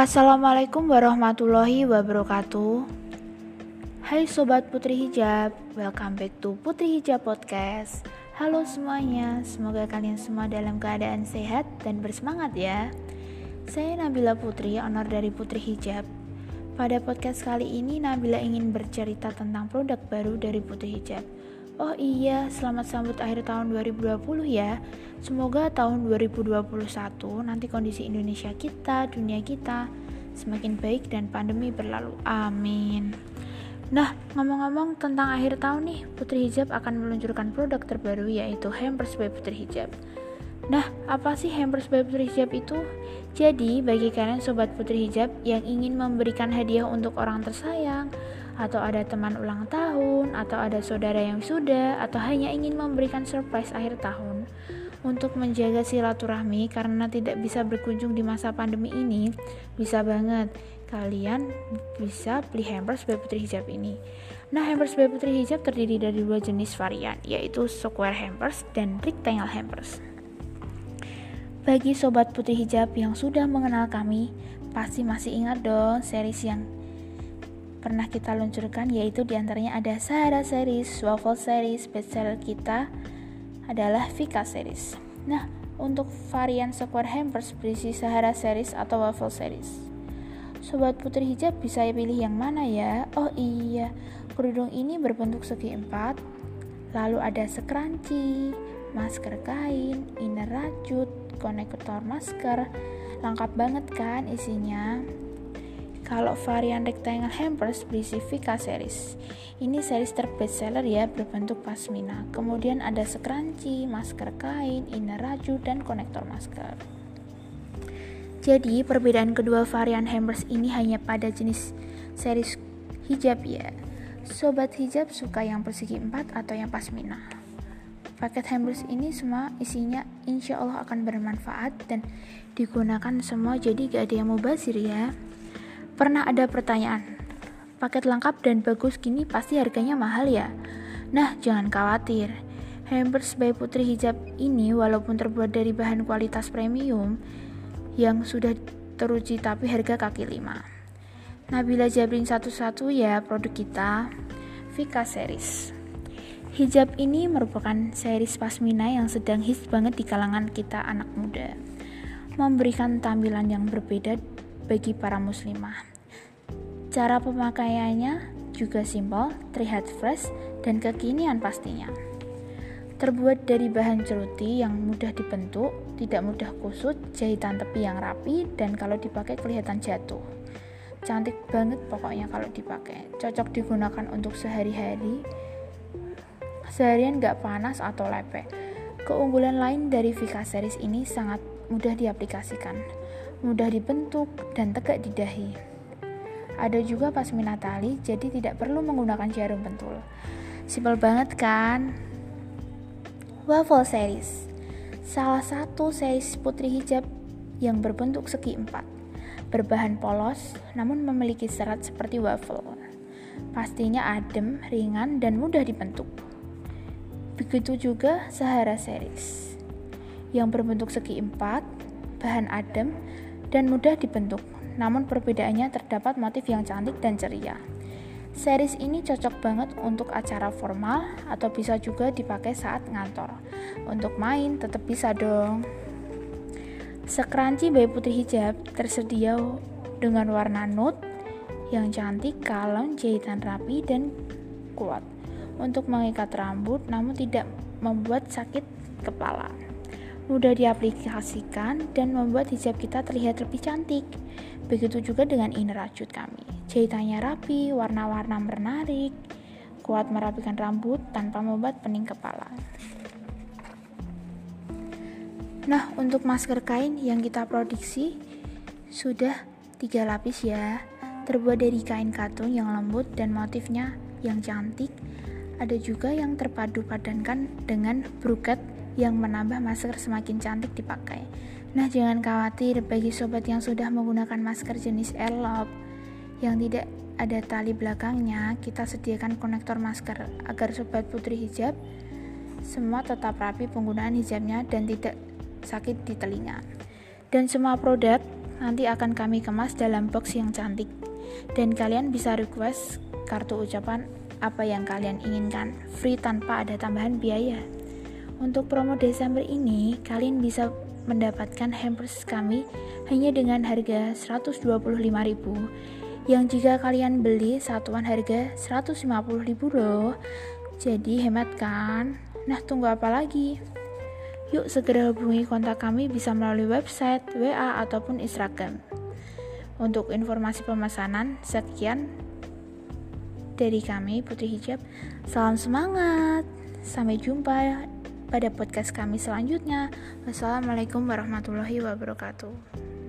Assalamualaikum warahmatullahi wabarakatuh. Hai sobat Putri Hijab, welcome back to Putri Hijab Podcast. Halo semuanya, semoga kalian semua dalam keadaan sehat dan bersemangat ya. Saya Nabila Putri, honor dari Putri Hijab. Pada podcast kali ini Nabila ingin bercerita tentang produk baru dari Putri Hijab. Oh iya, selamat sambut akhir tahun 2020 ya. Semoga tahun 2021 nanti kondisi Indonesia kita, dunia kita semakin baik dan pandemi berlalu. Amin. Nah, ngomong-ngomong tentang akhir tahun nih, Putri Hijab akan meluncurkan produk terbaru yaitu Hampers by Putri Hijab. Nah, apa sih Hampers by Putri Hijab itu? Jadi, bagi kalian sobat Putri Hijab yang ingin memberikan hadiah untuk orang tersayang, atau ada teman ulang tahun, atau ada saudara yang sudah, atau hanya ingin memberikan surprise akhir tahun. Untuk menjaga silaturahmi karena tidak bisa berkunjung di masa pandemi ini, bisa banget kalian bisa beli hampers by Putri Hijab ini. Nah, hampers by Putri Hijab terdiri dari dua jenis varian, yaitu square hampers dan rectangle hampers. Bagi sobat Putri Hijab yang sudah mengenal kami, pasti masih ingat dong series yang pernah kita luncurkan yaitu di antaranya ada Sahara series, Waffle series, bestseller kita adalah Vika series. Nah, untuk varian square hampers berisi Sahara series atau Waffle series. Sobat Putri Hijab bisa pilih yang mana ya? Oh iya, kerudung ini berbentuk segi empat, lalu ada sekranci, masker kain, inner rajut, konektor masker, lengkap banget kan isinya? Kalau varian rectangle hampers berisi Vika series. Ini series terbestseller ya berbentuk pasmina. Kemudian ada sekranci, masker kain, inner raju, dan konektor masker. Jadi perbedaan kedua varian hampers ini hanya pada jenis series hijab ya. Sobat hijab suka yang persegi 4 atau yang pasmina. Paket hampers ini semua isinya insya Allah akan bermanfaat dan digunakan semua jadi gak ada yang mau basir ya. Pernah ada pertanyaan, paket lengkap dan bagus gini pasti harganya mahal ya? Nah, jangan khawatir. Hampers by Putri Hijab ini walaupun terbuat dari bahan kualitas premium yang sudah teruji tapi harga kaki lima. Nabila Jabrin satu-satu ya produk kita, Vika Series. Hijab ini merupakan series pasmina yang sedang hits banget di kalangan kita anak muda. Memberikan tampilan yang berbeda bagi para muslimah. Cara pemakaiannya juga simpel, terlihat fresh, dan kekinian pastinya. Terbuat dari bahan ceruti yang mudah dibentuk, tidak mudah kusut, jahitan tepi yang rapi, dan kalau dipakai kelihatan jatuh. Cantik banget pokoknya kalau dipakai. Cocok digunakan untuk sehari-hari, seharian gak panas atau lepek. Keunggulan lain dari Vika Series ini sangat mudah diaplikasikan mudah dibentuk, dan tegak di dahi. Ada juga pasmina tali, jadi tidak perlu menggunakan jarum pentul. Simpel banget kan? Waffle series. Salah satu series putri hijab yang berbentuk segi empat. Berbahan polos, namun memiliki serat seperti waffle. Pastinya adem, ringan, dan mudah dibentuk. Begitu juga Sahara series. Yang berbentuk segi empat, bahan adem, dan mudah dibentuk, namun perbedaannya terdapat motif yang cantik dan ceria. Series ini cocok banget untuk acara formal atau bisa juga dipakai saat ngantor. Untuk main tetap bisa dong. Sekranci by Putri Hijab tersedia dengan warna nude yang cantik, kalem, jahitan rapi, dan kuat untuk mengikat rambut namun tidak membuat sakit kepala mudah diaplikasikan dan membuat hijab kita terlihat lebih cantik. Begitu juga dengan inner rajut kami. Jahitannya rapi, warna-warna menarik, kuat merapikan rambut tanpa membuat pening kepala. Nah, untuk masker kain yang kita produksi sudah tiga lapis ya. Terbuat dari kain katun yang lembut dan motifnya yang cantik. Ada juga yang terpadu padankan dengan broket yang menambah masker semakin cantik dipakai. Nah, jangan khawatir bagi sobat yang sudah menggunakan masker jenis airlock yang tidak ada tali belakangnya, kita sediakan konektor masker agar sobat putri hijab semua tetap rapi penggunaan hijabnya dan tidak sakit di telinga. Dan semua produk nanti akan kami kemas dalam box yang cantik. Dan kalian bisa request kartu ucapan apa yang kalian inginkan, free tanpa ada tambahan biaya. Untuk promo Desember ini, kalian bisa mendapatkan hampers kami hanya dengan harga 125.000 yang jika kalian beli satuan harga 150.000 loh. Jadi hemat kan? Nah, tunggu apa lagi? Yuk segera hubungi kontak kami bisa melalui website, WA, ataupun Instagram. Untuk informasi pemesanan, sekian dari kami Putri Hijab. Salam semangat. Sampai jumpa pada podcast kami selanjutnya. Wassalamualaikum warahmatullahi wabarakatuh.